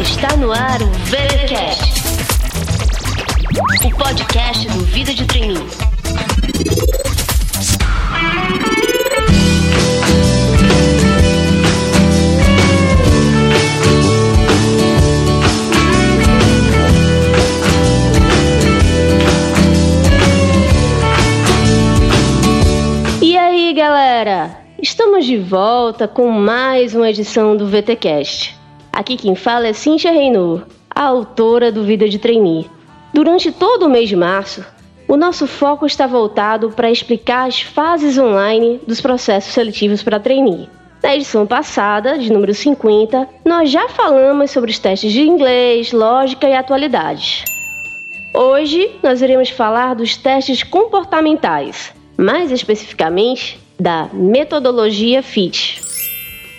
Está no ar o VeraCast, o podcast do Vida de Treininho. E aí, galera? Estamos de volta com mais uma edição do VTcast. Aqui quem fala é Cintia Reynor, a autora do Vida de Trainee. Durante todo o mês de março, o nosso foco está voltado para explicar as fases online dos processos seletivos para trainee. Na edição passada, de número 50, nós já falamos sobre os testes de inglês, lógica e atualidades. Hoje nós iremos falar dos testes comportamentais, mais especificamente da metodologia FIT.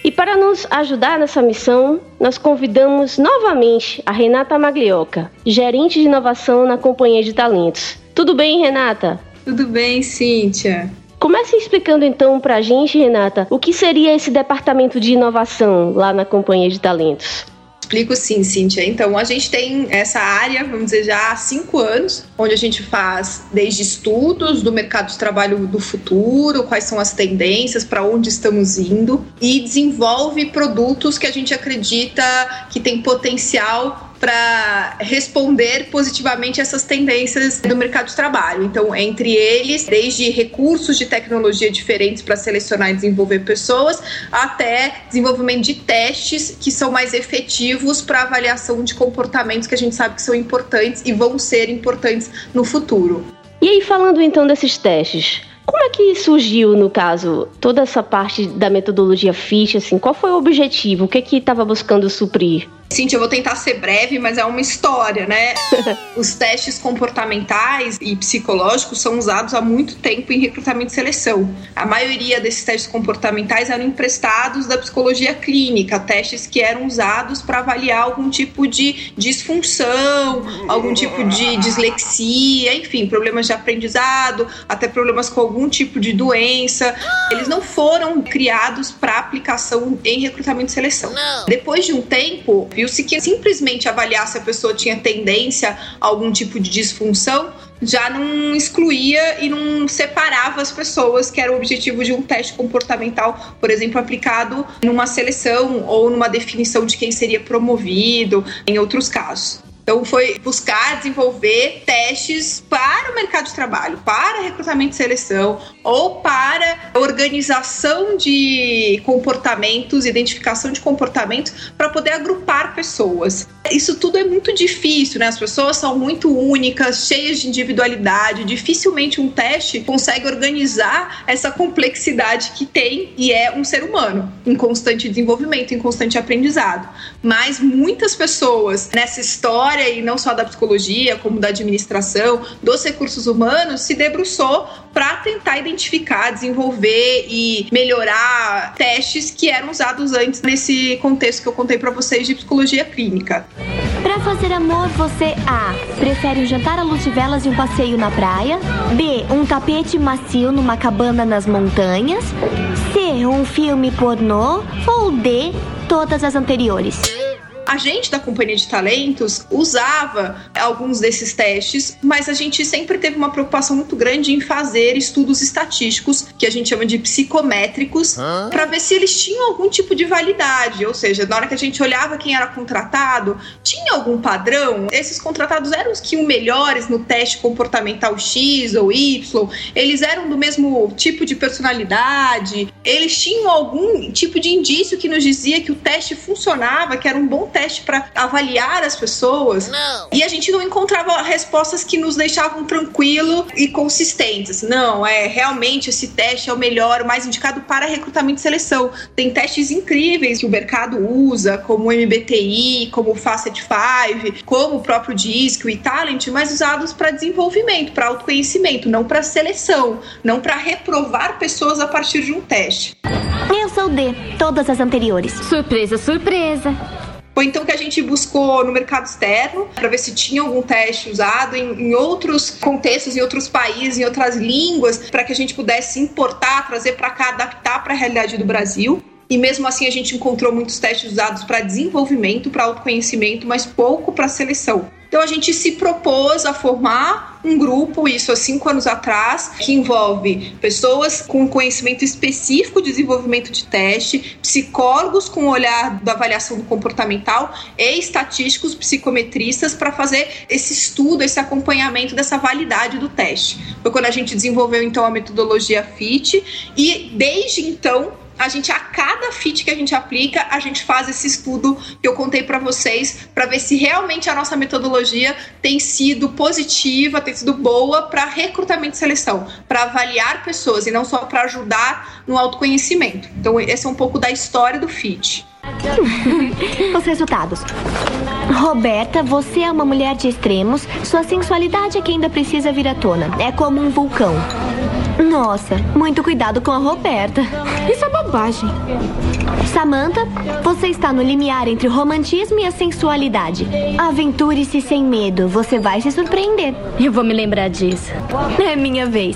E para nos ajudar nessa missão, nós convidamos novamente a Renata Maglioca, gerente de inovação na Companhia de Talentos. Tudo bem, Renata? Tudo bem, Cíntia. Comece explicando então para a gente, Renata, o que seria esse departamento de inovação lá na Companhia de Talentos. Explico sim, Cíntia. Então, a gente tem essa área, vamos dizer, já há cinco anos, onde a gente faz desde estudos do mercado de trabalho do futuro, quais são as tendências, para onde estamos indo, e desenvolve produtos que a gente acredita que tem potencial para responder positivamente essas tendências do mercado de trabalho. Então, entre eles, desde recursos de tecnologia diferentes para selecionar e desenvolver pessoas, até desenvolvimento de testes que são mais efetivos para avaliação de comportamentos que a gente sabe que são importantes e vão ser importantes no futuro. E aí, falando então desses testes, como é que surgiu, no caso, toda essa parte da metodologia FISH, assim, qual foi o objetivo? O que é que estava buscando suprir? Cintia, eu vou tentar ser breve, mas é uma história, né? Os testes comportamentais e psicológicos são usados há muito tempo em recrutamento e seleção. A maioria desses testes comportamentais eram emprestados da psicologia clínica, testes que eram usados para avaliar algum tipo de disfunção, algum tipo de dislexia, enfim, problemas de aprendizado, até problemas com algum tipo de doença. Eles não foram criados para aplicação em recrutamento e seleção. Depois de um tempo, viu-se que simplesmente avaliar se a pessoa tinha tendência a algum tipo de disfunção já não excluía e não separava as pessoas, que era o objetivo de um teste comportamental, por exemplo, aplicado numa seleção ou numa definição de quem seria promovido, em outros casos. Então, foi buscar desenvolver testes para o mercado de trabalho, para recrutamento e seleção, ou para organização de comportamentos, identificação de comportamentos, para poder agrupar pessoas. Isso tudo é muito difícil, né? As pessoas são muito únicas, cheias de individualidade. Dificilmente um teste consegue organizar essa complexidade que tem e é um ser humano em constante desenvolvimento, em constante aprendizado. Mas muitas pessoas nessa história e não só da psicologia, como da administração, dos recursos humanos, se debruçou para tentar identificar, desenvolver e melhorar testes que eram usados antes nesse contexto que eu contei para vocês de psicologia clínica. Para fazer amor, você A. Prefere um jantar à luz de velas e um passeio na praia? B. Um tapete macio numa cabana nas montanhas? C. Um filme pornô? Ou D. Todas as anteriores? A gente da companhia de talentos usava alguns desses testes, mas a gente sempre teve uma preocupação muito grande em fazer estudos estatísticos, que a gente chama de psicométricos, para ver se eles tinham algum tipo de validade. Ou seja, na hora que a gente olhava quem era contratado, tinha algum padrão? Esses contratados eram os que iam melhores no teste comportamental X ou Y? Eles eram do mesmo tipo de personalidade? Eles tinham algum tipo de indício que nos dizia que o teste funcionava, que era um bom teste? para avaliar as pessoas. Não. E a gente não encontrava respostas que nos deixavam tranquilo e consistentes. Não, é realmente esse teste é o melhor, o mais indicado para recrutamento e seleção. Tem testes incríveis que o mercado usa, como o MBTI, como o Facet 5, como o próprio DISC, o e-Talent, mas usados para desenvolvimento, para autoconhecimento, não para seleção, não para reprovar pessoas a partir de um teste. Eu sou D, todas as anteriores. Surpresa, surpresa. Foi então que a gente buscou no mercado externo para ver se tinha algum teste usado em, em, outros contextos, em outros países, em outras línguas, para que a gente pudesse importar, trazer para cá, adaptar para a realidade do Brasil. E mesmo assim a gente encontrou muitos testes usados para desenvolvimento, para autoconhecimento, mas pouco para seleção. Então a gente se propôs a formar um grupo, isso há cinco anos atrás, que envolve pessoas com conhecimento específico de desenvolvimento de teste, psicólogos com olhar da avaliação do comportamental e estatísticos psicometristas para fazer esse estudo, esse acompanhamento dessa validade do teste. Foi quando a gente desenvolveu então a metodologia FIT e desde então a gente a cada fit que a gente aplica, a gente faz esse estudo que eu contei para vocês para ver se realmente a nossa metodologia tem sido positiva, tem sido boa para recrutamento e seleção, para avaliar pessoas e não só para ajudar no autoconhecimento. Então esse é um pouco da história do fit. Os resultados. Roberta, você é uma mulher de extremos. Sua sensualidade é que ainda precisa vir à tona. É como um vulcão. Nossa, muito cuidado com a Roberta. Isso é bobagem. Samantha, você está no limiar entre o romantismo e a sensualidade. Aventure-se sem medo, você vai se surpreender. Eu vou me lembrar disso. É minha vez.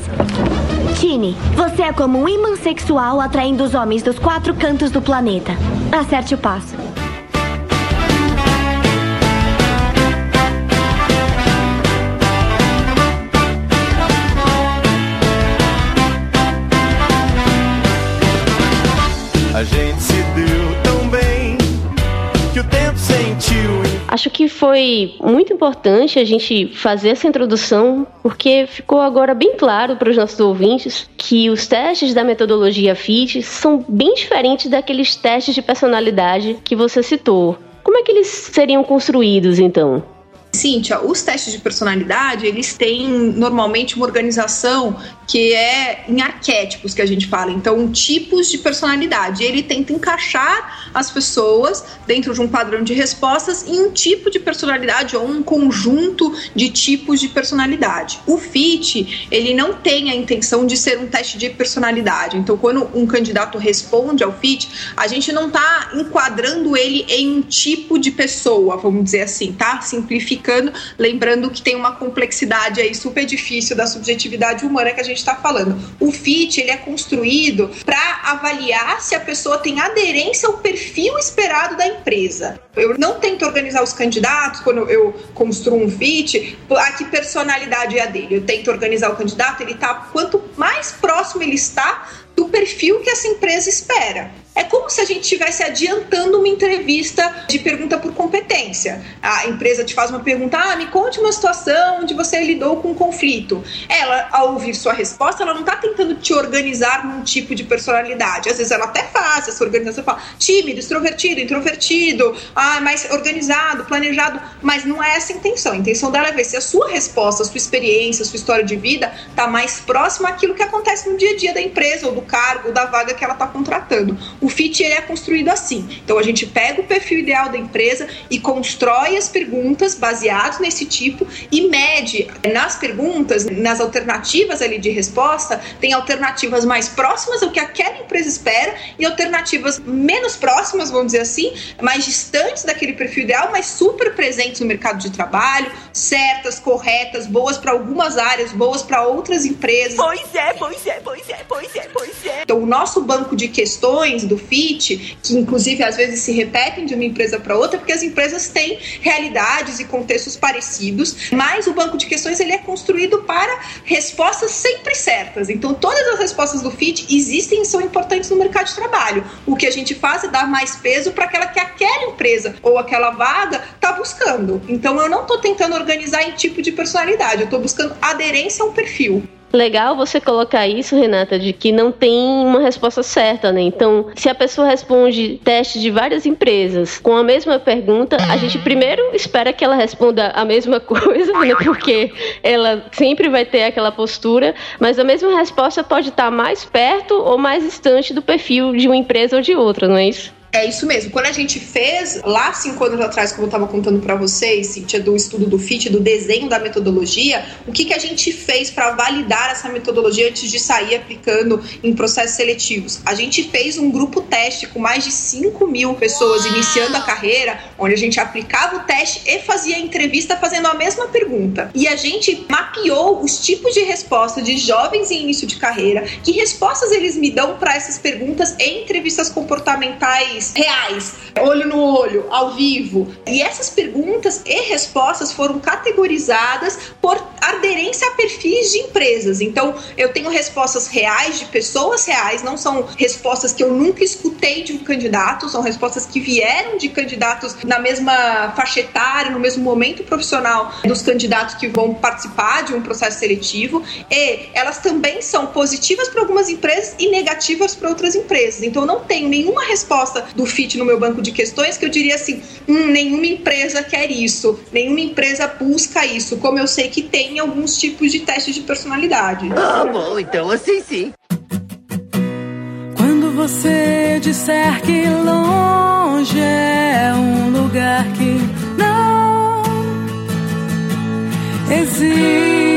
Tini, você é como um imã sexual atraindo os homens dos quatro cantos do planeta. Acerte o passo. A gente se deu tão bem que o tempo sentiu. Acho que foi muito importante a gente fazer essa introdução, porque ficou agora bem claro para os nossos ouvintes que os testes da metodologia FIT são bem diferentes daqueles testes de personalidade que você citou. Como é que eles seriam construídos então? Cíntia, os testes de personalidade, eles têm normalmente uma organização que é em arquétipos que a gente fala, então tipos de personalidade. Ele tenta encaixar as pessoas dentro de um padrão de respostas em um tipo de personalidade ou um conjunto de tipos de personalidade. O FIT, ele não tem a intenção de ser um teste de personalidade. Então, quando um candidato responde ao FIT, a gente não está enquadrando ele em um tipo de pessoa, vamos dizer assim, tá? Simplificando, lembrando que tem uma complexidade aí super difícil da subjetividade humana que a gente está falando. O FIT ele é construído para avaliar se a pessoa tem aderência ao perfil esperado da empresa. Eu não tento organizar os candidatos quando eu construo um FIT, a que personalidade é a dele. Eu tento organizar o candidato, ele tá quanto mais próximo ele está do perfil que essa empresa espera. É como se a gente estivesse adiantando uma entrevista de pergunta por competência. A empresa te faz uma pergunta: ah, me conte uma situação onde você lidou com um conflito. Ela, ao ouvir sua resposta, ela não está tentando te organizar num tipo de personalidade. Às vezes ela até faz essa organização, fala tímido, extrovertido, introvertido, ah, mais organizado, planejado, mas não é essa a intenção. A intenção dela é ver se a sua resposta, a sua experiência, a sua história de vida está mais próxima àquilo que acontece no dia a dia da empresa, ou do cargo, ou da vaga que ela está contratando. O FIT ele é construído assim. Então a gente pega o perfil ideal da empresa e constrói as perguntas baseadas nesse tipo e mede nas perguntas, nas alternativas ali de resposta, tem alternativas mais próximas ao que aquela empresa espera e alternativas menos próximas, vamos dizer assim, mais distantes daquele perfil ideal, mas super presentes no mercado de trabalho, certas, corretas, boas para algumas áreas, boas para outras empresas. Pois é, pois é, pois é, pois é, pois é. Então o nosso banco de questões do fit, que inclusive às vezes se repetem de uma empresa para outra, porque as empresas têm realidades e contextos parecidos, mas o banco de questões ele é construído para respostas sempre certas. Então todas as respostas do fit existem e são importantes no mercado de trabalho. O que a gente faz é dar mais peso para aquela que aquela empresa ou aquela vaga está buscando. Então eu não estou tentando organizar em tipo de personalidade, eu estou buscando aderência a um perfil. Legal você colocar isso, Renata, de que não tem uma resposta certa, né? Então, se a pessoa responde testes de várias empresas com a mesma pergunta, a gente primeiro espera que ela responda a mesma coisa, né? Porque ela sempre vai ter aquela postura, mas a mesma resposta pode estar mais perto ou mais distante do perfil de uma empresa ou de outra, não é isso? É isso mesmo. Quando a gente fez, lá cinco anos atrás, como eu estava contando para vocês, Cíntia, do estudo do FIT, do desenho da metodologia, o que, que a gente fez para validar essa metodologia antes de sair aplicando em processos seletivos? A gente fez um grupo teste com mais de 5 mil pessoas iniciando a carreira, onde a gente aplicava o teste e fazia entrevista fazendo a mesma pergunta. E a gente mapeou os tipos de resposta de jovens em início de carreira, que respostas eles me dão para essas perguntas em entrevistas comportamentais reais, olho no olho, ao vivo. E essas perguntas e respostas foram categorizadas por aderência a perfis de empresas. Então, eu tenho respostas reais de pessoas reais, não são respostas que eu nunca escutei de um candidato, são respostas que vieram de candidatos na mesma faixa etária, no mesmo momento profissional dos candidatos que vão participar de um processo seletivo. E elas também são positivas para algumas empresas e negativas para outras empresas. Então, eu não tenho nenhuma resposta do FIT no meu banco de questões que eu diria assim: hum, nenhuma empresa quer isso, nenhuma empresa busca isso, como eu sei que tem alguns tipos de testes de personalidade. Ah, bom, então assim sim. Quando você disser que longe é um lugar que não existe.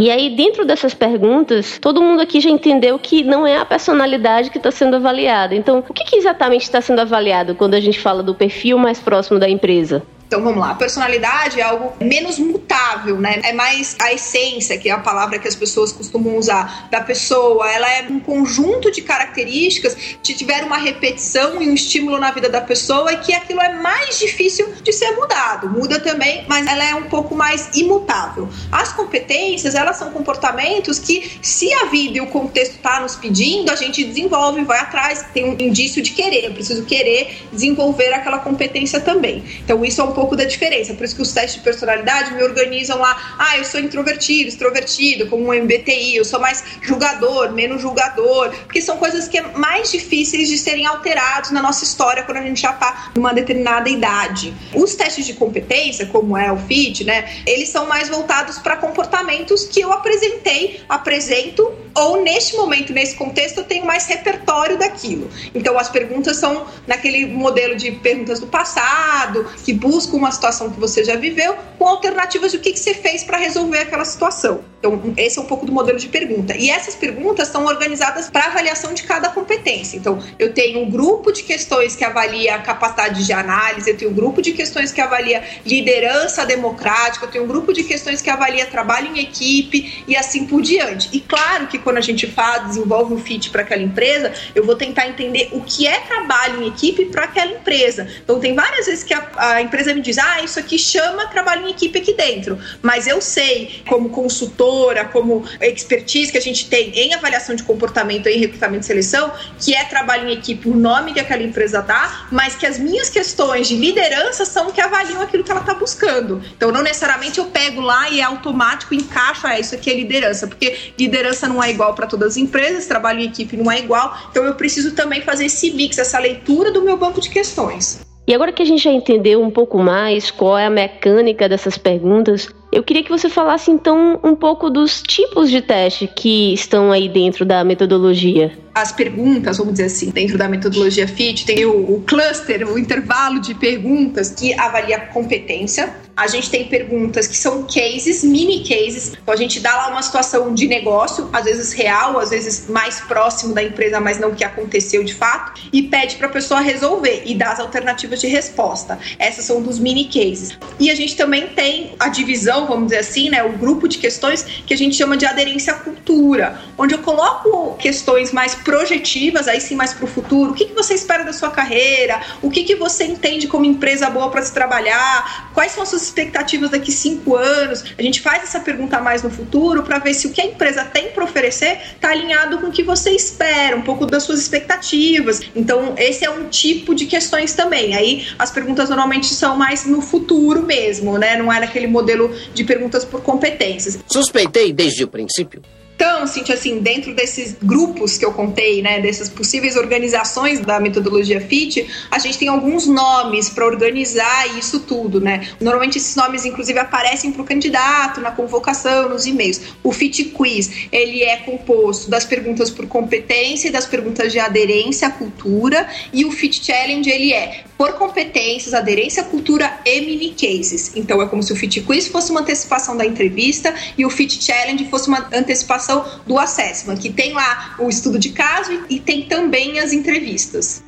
E aí, dentro dessas perguntas, todo mundo aqui já entendeu que não é a personalidade que está sendo avaliada. Então, o que, que exatamente está sendo avaliado quando a gente fala do perfil mais próximo da empresa? Então vamos lá, personalidade é algo menos mutável, né? É mais a essência, que é a palavra que as pessoas costumam usar, da pessoa. Ela é um conjunto de características que tiver uma repetição e um estímulo na vida da pessoa e que aquilo é mais difícil de ser mudado. Muda também, mas ela é um pouco mais imutável. As competências, elas são comportamentos que, se a vida e o contexto tá nos pedindo, a gente desenvolve, vai atrás, tem um indício de querer. Eu preciso querer desenvolver aquela competência também. Então isso é um da diferença. Por isso que os testes de personalidade me organizam lá. Ah, eu sou introvertido, extrovertido, como um MBTI. Eu sou mais julgador, menos julgador. Porque são coisas que é mais difíceis de serem alterados na nossa história quando a gente já está numa determinada idade. Os testes de competência, como é o FIT, né? Eles são mais voltados para comportamentos que eu apresentei, apresento ou neste momento, nesse contexto, eu tenho mais repertório daquilo. Então, as perguntas são naquele modelo de perguntas do passado, que buscam uma situação que você já viveu, com alternativas do que, que você fez para resolver aquela situação. Então, esse é um pouco do modelo de pergunta. E essas perguntas são organizadas para avaliação de cada competência. Então, eu tenho um grupo de questões que avalia capacidade de análise, eu tenho um grupo de questões que avalia liderança democrática, eu tenho um grupo de questões que avalia trabalho em equipe e assim por diante. E claro que quando a gente faz, desenvolve um fit para aquela empresa, eu vou tentar entender o que é trabalho em equipe para aquela empresa. Então, tem várias vezes que a, a empresa me diz: ah, isso aqui chama trabalho em equipe aqui dentro. Mas eu sei, como consultor, como expertise que a gente tem em avaliação de comportamento em recrutamento e seleção, que é trabalho em equipe, o nome que aquela empresa dá, mas que as minhas questões de liderança são que avaliam aquilo que ela está buscando. Então, não necessariamente eu pego lá e é automático encaixo, ah, isso aqui é liderança, porque liderança não é igual para todas as empresas, trabalho em equipe não é igual, então eu preciso também fazer esse mix, essa leitura do meu banco de questões. E agora que a gente já entendeu um pouco mais qual é a mecânica dessas perguntas, eu queria que você falasse então um pouco dos tipos de teste que estão aí dentro da metodologia. As perguntas, vamos dizer assim, dentro da metodologia FIT, tem o, o cluster, o intervalo de perguntas que avalia competência. A gente tem perguntas que são cases, mini cases. Então a gente dá lá uma situação de negócio, às vezes real, às vezes mais próximo da empresa, mas não que aconteceu de fato, e pede para a pessoa resolver e dá as alternativas de resposta. Essas são dos mini cases. E a gente também tem a divisão vamos dizer assim, né, o grupo de questões que a gente chama de aderência à cultura, onde eu coloco questões mais projetivas, aí sim mais para o futuro. O que, que você espera da sua carreira? O que, que você entende como empresa boa para se trabalhar? Quais são as suas expectativas daqui cinco anos? A gente faz essa pergunta mais no futuro para ver se o que a empresa tem para oferecer está alinhado com o que você espera, um pouco das suas expectativas. Então, esse é um tipo de questões também. Aí as perguntas normalmente são mais no futuro mesmo, né? Não é naquele modelo de perguntas por competências. Suspeitei desde o princípio. Então, Cintia, assim, dentro desses grupos que eu contei, né, dessas possíveis organizações da metodologia FIT, a gente tem alguns nomes para organizar isso tudo, né? Normalmente esses nomes, inclusive, aparecem para o candidato na convocação, nos e-mails. O FIT Quiz, ele é composto das perguntas por competência e das perguntas de aderência à cultura, e o FIT Challenge, ele é por competências, aderência à cultura e mini cases. Então é como se o Fit Quiz fosse uma antecipação da entrevista e o Fit Challenge fosse uma antecipação do assessment, que tem lá o estudo de caso e tem também as entrevistas.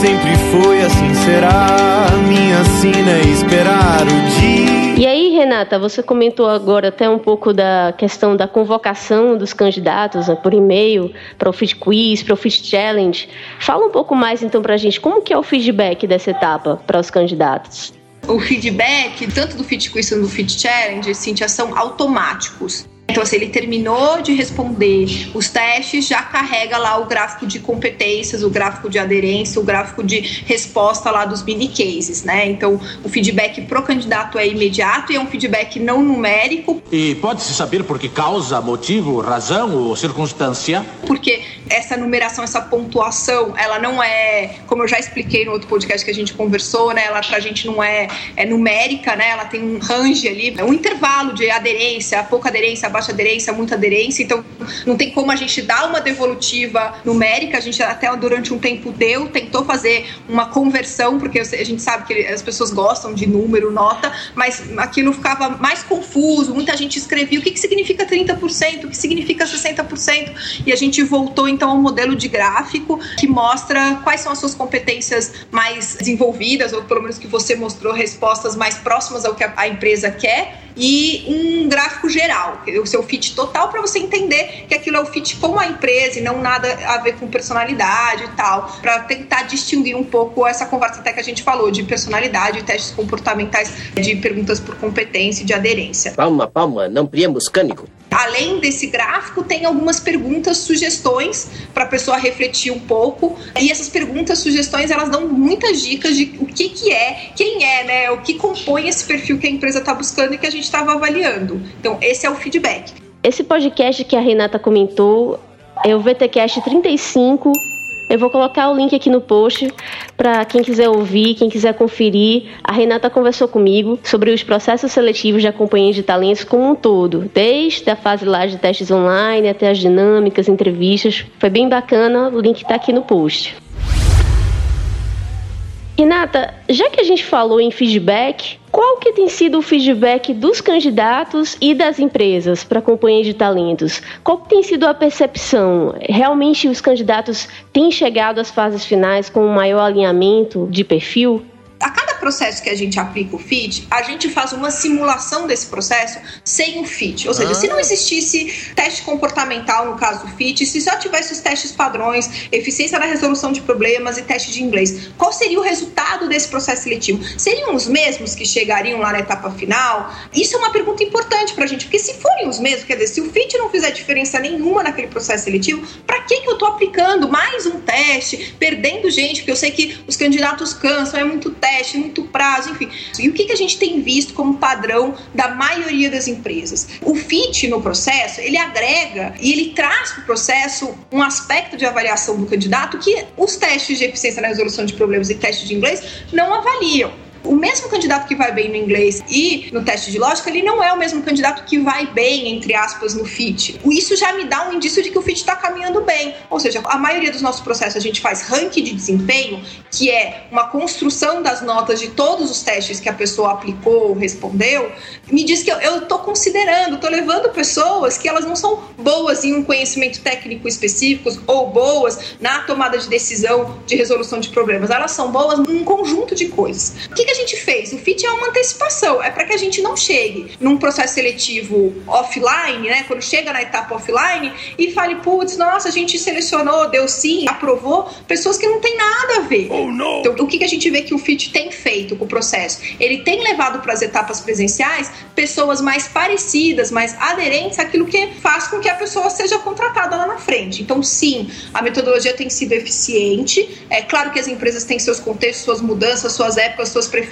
Sempre foi assim será, minha sina é esperar o dia e Renata, você comentou agora até um pouco da questão da convocação dos candidatos né, por e-mail para o Fit Quiz, para o Fit Challenge. Fala um pouco mais então para a gente, como que é o feedback dessa etapa para os candidatos? O feedback, tanto do Fit Quiz quanto do Fit Challenge, Cintia, são automáticos. Então, assim, ele terminou de responder os testes, já carrega lá o gráfico de competências, o gráfico de aderência, o gráfico de resposta lá dos mini cases, né? Então, o feedback pro candidato é imediato e é um feedback não numérico. E pode-se saber por que causa, motivo, razão ou circunstância? Porque essa numeração, essa pontuação, ela não é, como eu já expliquei no outro podcast que a gente conversou, né? Ela pra gente não é, é numérica, né? Ela tem um range ali, um intervalo de aderência, pouca aderência, baixa aderência, muita aderência, então não tem como a gente dar uma devolutiva numérica, a gente até durante um tempo deu, tentou fazer uma conversão, porque a gente sabe que as pessoas gostam de número, nota, mas aquilo ficava mais confuso, muita gente escrevia o que, que significa 30%, o que significa 60%, e a gente voltou então ao modelo de gráfico que mostra quais são as suas competências mais desenvolvidas, ou pelo menos que você mostrou respostas mais próximas ao que a empresa quer, e um gráfico geral, o seu fit total, para você entender que aquilo é o fit com a empresa e não nada a ver com personalidade e tal, para tentar distinguir um pouco essa conversa até que a gente falou de personalidade, testes comportamentais, de perguntas por competência e de aderência. Palma, palma, não priemos cânico. Além desse gráfico, tem algumas perguntas, sugestões para a pessoa refletir um pouco. E essas perguntas, sugestões, elas dão muitas dicas de o que, que é, quem é, né? O que compõe esse perfil que a empresa está buscando e que a gente estava avaliando. Então, esse é o feedback. Esse podcast que a Renata comentou é o VTcast 35 eu vou colocar o link aqui no post para quem quiser ouvir, quem quiser conferir. A Renata conversou comigo sobre os processos seletivos de acompanhamento de talentos como um todo, desde a fase lá de testes online até as dinâmicas, entrevistas. Foi bem bacana, o link está aqui no post. Renata, já que a gente falou em feedback, qual que tem sido o feedback dos candidatos e das empresas para a companhia de talentos? Qual que tem sido a percepção? Realmente os candidatos têm chegado às fases finais com um maior alinhamento de perfil? A cada processo que a gente aplica o FIT, a gente faz uma simulação desse processo sem o FIT. Ou seja, ah. se não existisse teste comportamental no caso do FIT, se só tivesse os testes padrões, eficiência na resolução de problemas e teste de inglês, qual seria o resultado desse processo seletivo? Seriam os mesmos que chegariam lá na etapa final? Isso é uma pergunta importante pra gente, porque se forem os mesmos, quer dizer, se o FIT não fizer diferença nenhuma naquele processo seletivo, para que, que eu tô aplicando mais um teste, perdendo gente, porque eu sei que os candidatos cansam, é muito teste teste, muito prazo, enfim. E o que, que a gente tem visto como padrão da maioria das empresas? O FIT no processo, ele agrega e ele traz para o processo um aspecto de avaliação do candidato que os testes de eficiência na resolução de problemas e testes de inglês não avaliam o mesmo candidato que vai bem no inglês e no teste de lógica, ele não é o mesmo candidato que vai bem, entre aspas, no FIT. Isso já me dá um indício de que o FIT está caminhando bem. Ou seja, a maioria dos nossos processos a gente faz ranking de desempenho, que é uma construção das notas de todos os testes que a pessoa aplicou ou respondeu. Me diz que eu estou considerando, estou levando pessoas que elas não são boas em um conhecimento técnico específico ou boas na tomada de decisão de resolução de problemas. Elas são boas num conjunto de coisas. O que, que a gente fez? O FIT é uma antecipação, é para que a gente não chegue num processo seletivo offline, né? Quando chega na etapa offline e fale, putz, nossa, a gente selecionou, deu sim, aprovou pessoas que não tem nada a ver. Oh, então, o que, que a gente vê que o FIT tem feito com o processo? Ele tem levado para as etapas presenciais pessoas mais parecidas, mais aderentes àquilo que faz com que a pessoa seja contratada lá na frente. Então, sim, a metodologia tem sido eficiente. É claro que as empresas têm seus contextos, suas mudanças, suas épocas, suas preferências,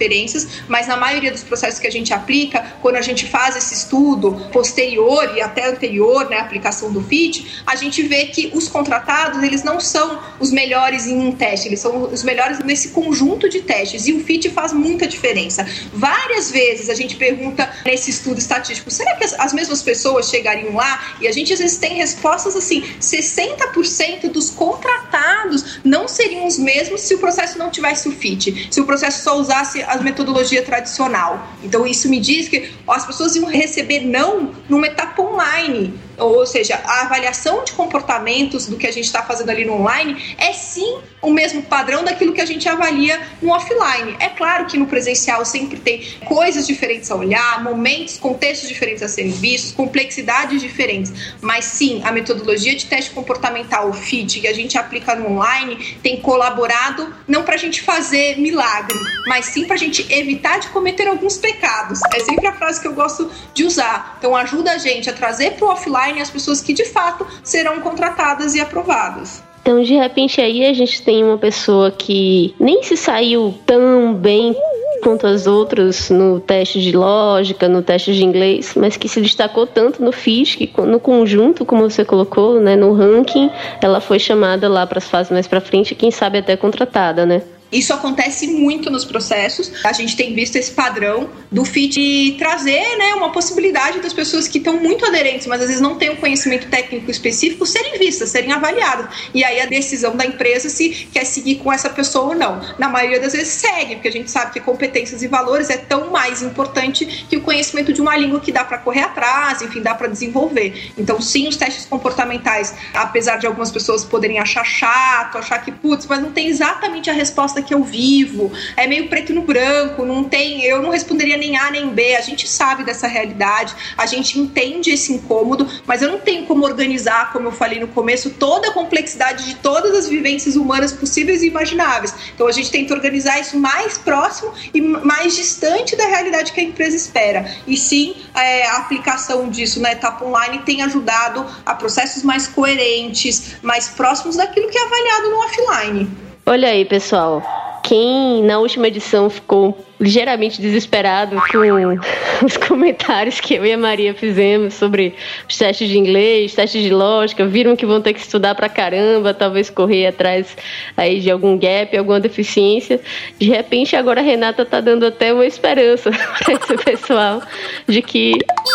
mas na maioria dos processos que a gente aplica, quando a gente faz esse estudo posterior e até anterior, né, aplicação do FIT, a gente vê que os contratados, eles não são os melhores em um teste, eles são os melhores nesse conjunto de testes e o FIT faz muita diferença. Várias vezes a gente pergunta nesse estudo estatístico, será que as mesmas pessoas chegariam lá? E a gente às vezes tem respostas assim, 60% dos contratados não seriam os mesmos se o processo não tivesse o FIT, se o processo só usasse a metodologia tradicional. Então isso me diz que ó, as pessoas iam receber não numa etapa online ou seja, a avaliação de comportamentos do que a gente está fazendo ali no online é sim o mesmo padrão daquilo que a gente avalia no offline. É claro que no presencial sempre tem coisas diferentes a olhar, momentos, contextos diferentes a serem vistos, complexidades diferentes, mas sim, a metodologia de teste comportamental, o FIT, que a gente aplica no online, tem colaborado não para a gente fazer milagre, mas sim para a gente evitar de cometer alguns pecados. É sempre a frase que eu gosto de usar. Então ajuda a gente a trazer para o offline as pessoas que de fato serão contratadas e aprovadas. Então, de repente, aí a gente tem uma pessoa que nem se saiu tão bem quanto as outras no teste de lógica, no teste de inglês, mas que se destacou tanto no FISC, no conjunto, como você colocou, né, no ranking, ela foi chamada lá para as fases mais para frente, quem sabe até contratada, né? Isso acontece muito nos processos. A gente tem visto esse padrão do FIT trazer né, uma possibilidade das pessoas que estão muito aderentes, mas às vezes não têm um conhecimento técnico específico, serem vistas, serem avaliadas. E aí a decisão da empresa se quer seguir com essa pessoa ou não. Na maioria das vezes segue, porque a gente sabe que competências e valores é tão mais importante que o conhecimento de uma língua que dá para correr atrás, enfim, dá para desenvolver. Então, sim, os testes comportamentais, apesar de algumas pessoas poderem achar chato, achar que, putz, mas não tem exatamente a resposta que eu vivo, é meio preto no branco, não tem, eu não responderia nem A nem B. A gente sabe dessa realidade, a gente entende esse incômodo, mas eu não tenho como organizar, como eu falei no começo, toda a complexidade de todas as vivências humanas possíveis e imagináveis. Então a gente tenta organizar isso mais próximo e mais distante da realidade que a empresa espera. E sim, é, a aplicação disso na etapa online tem ajudado a processos mais coerentes, mais próximos daquilo que é avaliado no offline. Olha aí, pessoal. Quem na última edição ficou ligeiramente desesperado com os comentários que eu e a Maria fizemos sobre os testes de inglês, testes de lógica, viram que vão ter que estudar pra caramba, talvez correr atrás aí de algum gap, alguma deficiência. De repente, agora a Renata tá dando até uma esperança para esse pessoal de que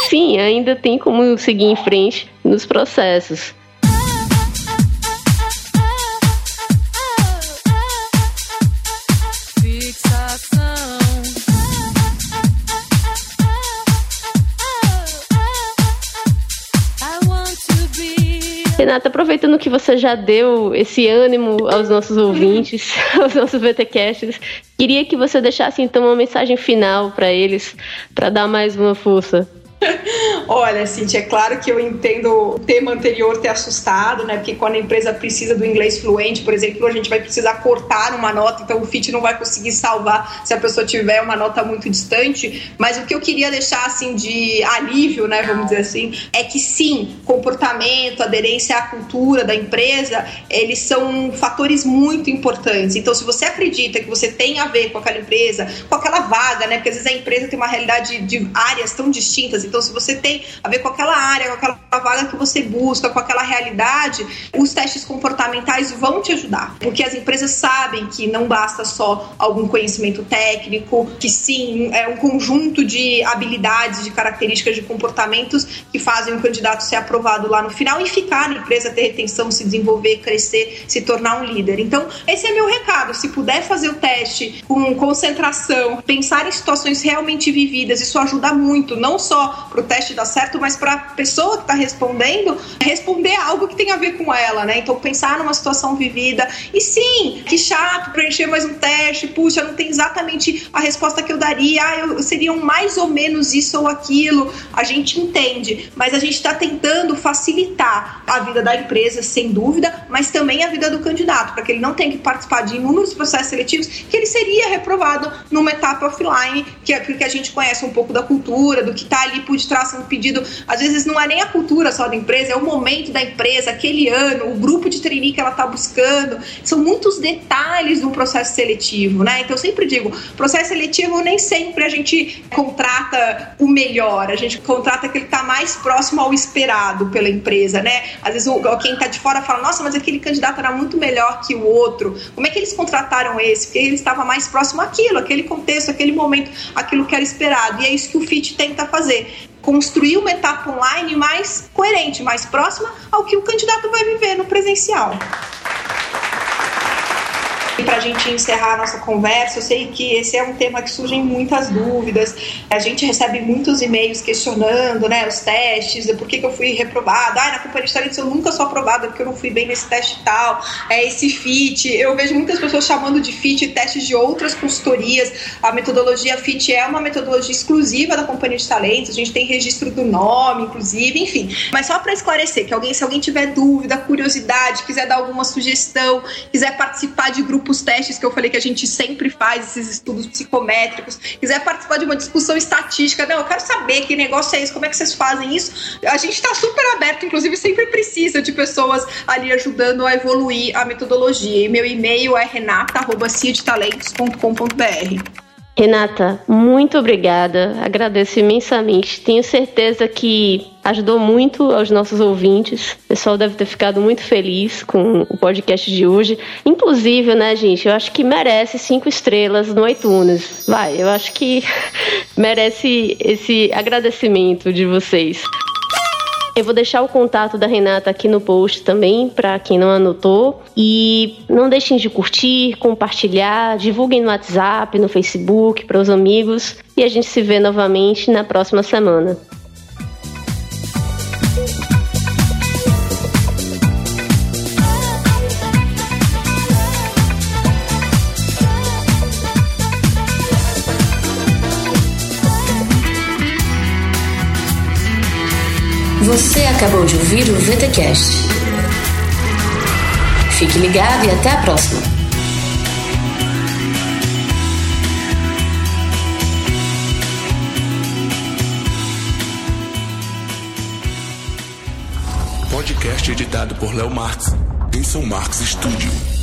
sim, ainda tem como seguir em frente nos processos. Renata, aproveitando que você já deu esse ânimo aos nossos ouvintes, aos nossos VTcasters, queria que você deixasse então uma mensagem final para eles, para dar mais uma força. Olha, Cintia, é claro que eu entendo o tema anterior ter assustado, né? Porque quando a empresa precisa do inglês fluente, por exemplo, a gente vai precisar cortar uma nota, então o FIT não vai conseguir salvar se a pessoa tiver uma nota muito distante. Mas o que eu queria deixar, assim, de alívio, né? Vamos dizer assim, é que sim, comportamento, aderência à cultura da empresa, eles são fatores muito importantes. Então, se você acredita que você tem a ver com aquela empresa, com aquela vaga, né? Porque às vezes a empresa tem uma realidade de áreas tão distintas então, se você tem a ver com aquela área, com aquela vaga que você busca, com aquela realidade, os testes comportamentais vão te ajudar. Porque as empresas sabem que não basta só algum conhecimento técnico, que sim, é um conjunto de habilidades, de características, de comportamentos que fazem o candidato ser aprovado lá no final e ficar na empresa, ter retenção, se desenvolver, crescer, se tornar um líder. Então, esse é meu recado. Se puder fazer o teste com concentração, pensar em situações realmente vividas, isso ajuda muito, não só para o teste da certo, mas para a pessoa que está respondendo, responder algo que tem a ver com ela, né? Então, pensar numa situação vivida. E sim, que chato preencher mais um teste, puxa, não tem exatamente a resposta que eu daria, ah, eu, seria um mais ou menos isso ou aquilo. A gente entende, mas a gente está tentando facilitar a vida da empresa, sem dúvida, mas também a vida do candidato, para que ele não tenha que participar de inúmeros processos seletivos, que ele seria reprovado numa etapa offline, que é porque a gente conhece um pouco da cultura, do que está ali por detrás pedido. Às vezes não é nem a cultura só da empresa, é o momento da empresa, aquele ano, o grupo de trainee que ela está buscando. São muitos detalhes do processo seletivo, né? Então eu sempre digo, processo seletivo nem sempre a gente contrata o melhor, a gente contrata aquele que está mais próximo ao esperado pela empresa, né? Às vezes quem está de fora fala, nossa, mas aquele candidato era muito melhor que o outro. Como é que eles contrataram esse? Porque ele estava mais próximo àquilo, aquele contexto, aquele momento, aquilo que era esperado. E é isso que o FIT tenta fazer construir uma etapa online mais coerente, mais próxima ao que o candidato vai viver no presencial. E para a gente encerrar a nossa conversa, eu sei que esse é um tema que surgem muitas dúvidas. A gente recebe muitos e-mails questionando né, os testes, por que, que eu fui reprovada. Ah, na companhia de talentos eu nunca sou aprovada porque eu não fui bem nesse teste tal. É esse FIT. Eu vejo muitas pessoas chamando de FIT testes de outras consultorias. A metodologia FIT é uma metodologia exclusiva da companhia de talentos. A gente tem registro do nome, inclusive, enfim. Mas só para esclarecer, que alguém, se alguém tiver dúvida, curiosidade, quiser dar alguma sugestão, quiser participar de grupo os testes que eu falei que a gente sempre faz, esses estudos psicométricos, quiser participar de uma discussão estatística, não, eu quero saber que negócio é esse, como é que vocês fazem isso. A gente está super aberto, inclusive sempre precisa de pessoas ali ajudando a evoluir a metodologia. E meu e-mail é renata.ciadtalentos.com.br. Renata, muito obrigada. Agradeço imensamente. Tenho certeza que ajudou muito aos nossos ouvintes. O pessoal deve ter ficado muito feliz com o podcast de hoje. Inclusive, né, gente, eu acho que merece cinco estrelas no iTunes. Vai, eu acho que merece esse agradecimento de vocês. Eu vou deixar o contato da Renata aqui no post também, para quem não anotou. E não deixem de curtir, compartilhar, divulguem no WhatsApp, no Facebook, para os amigos. E a gente se vê novamente na próxima semana. VTCast. Fique ligado e até a próxima. Podcast editado por Léo Marx, em São Marcos Studio.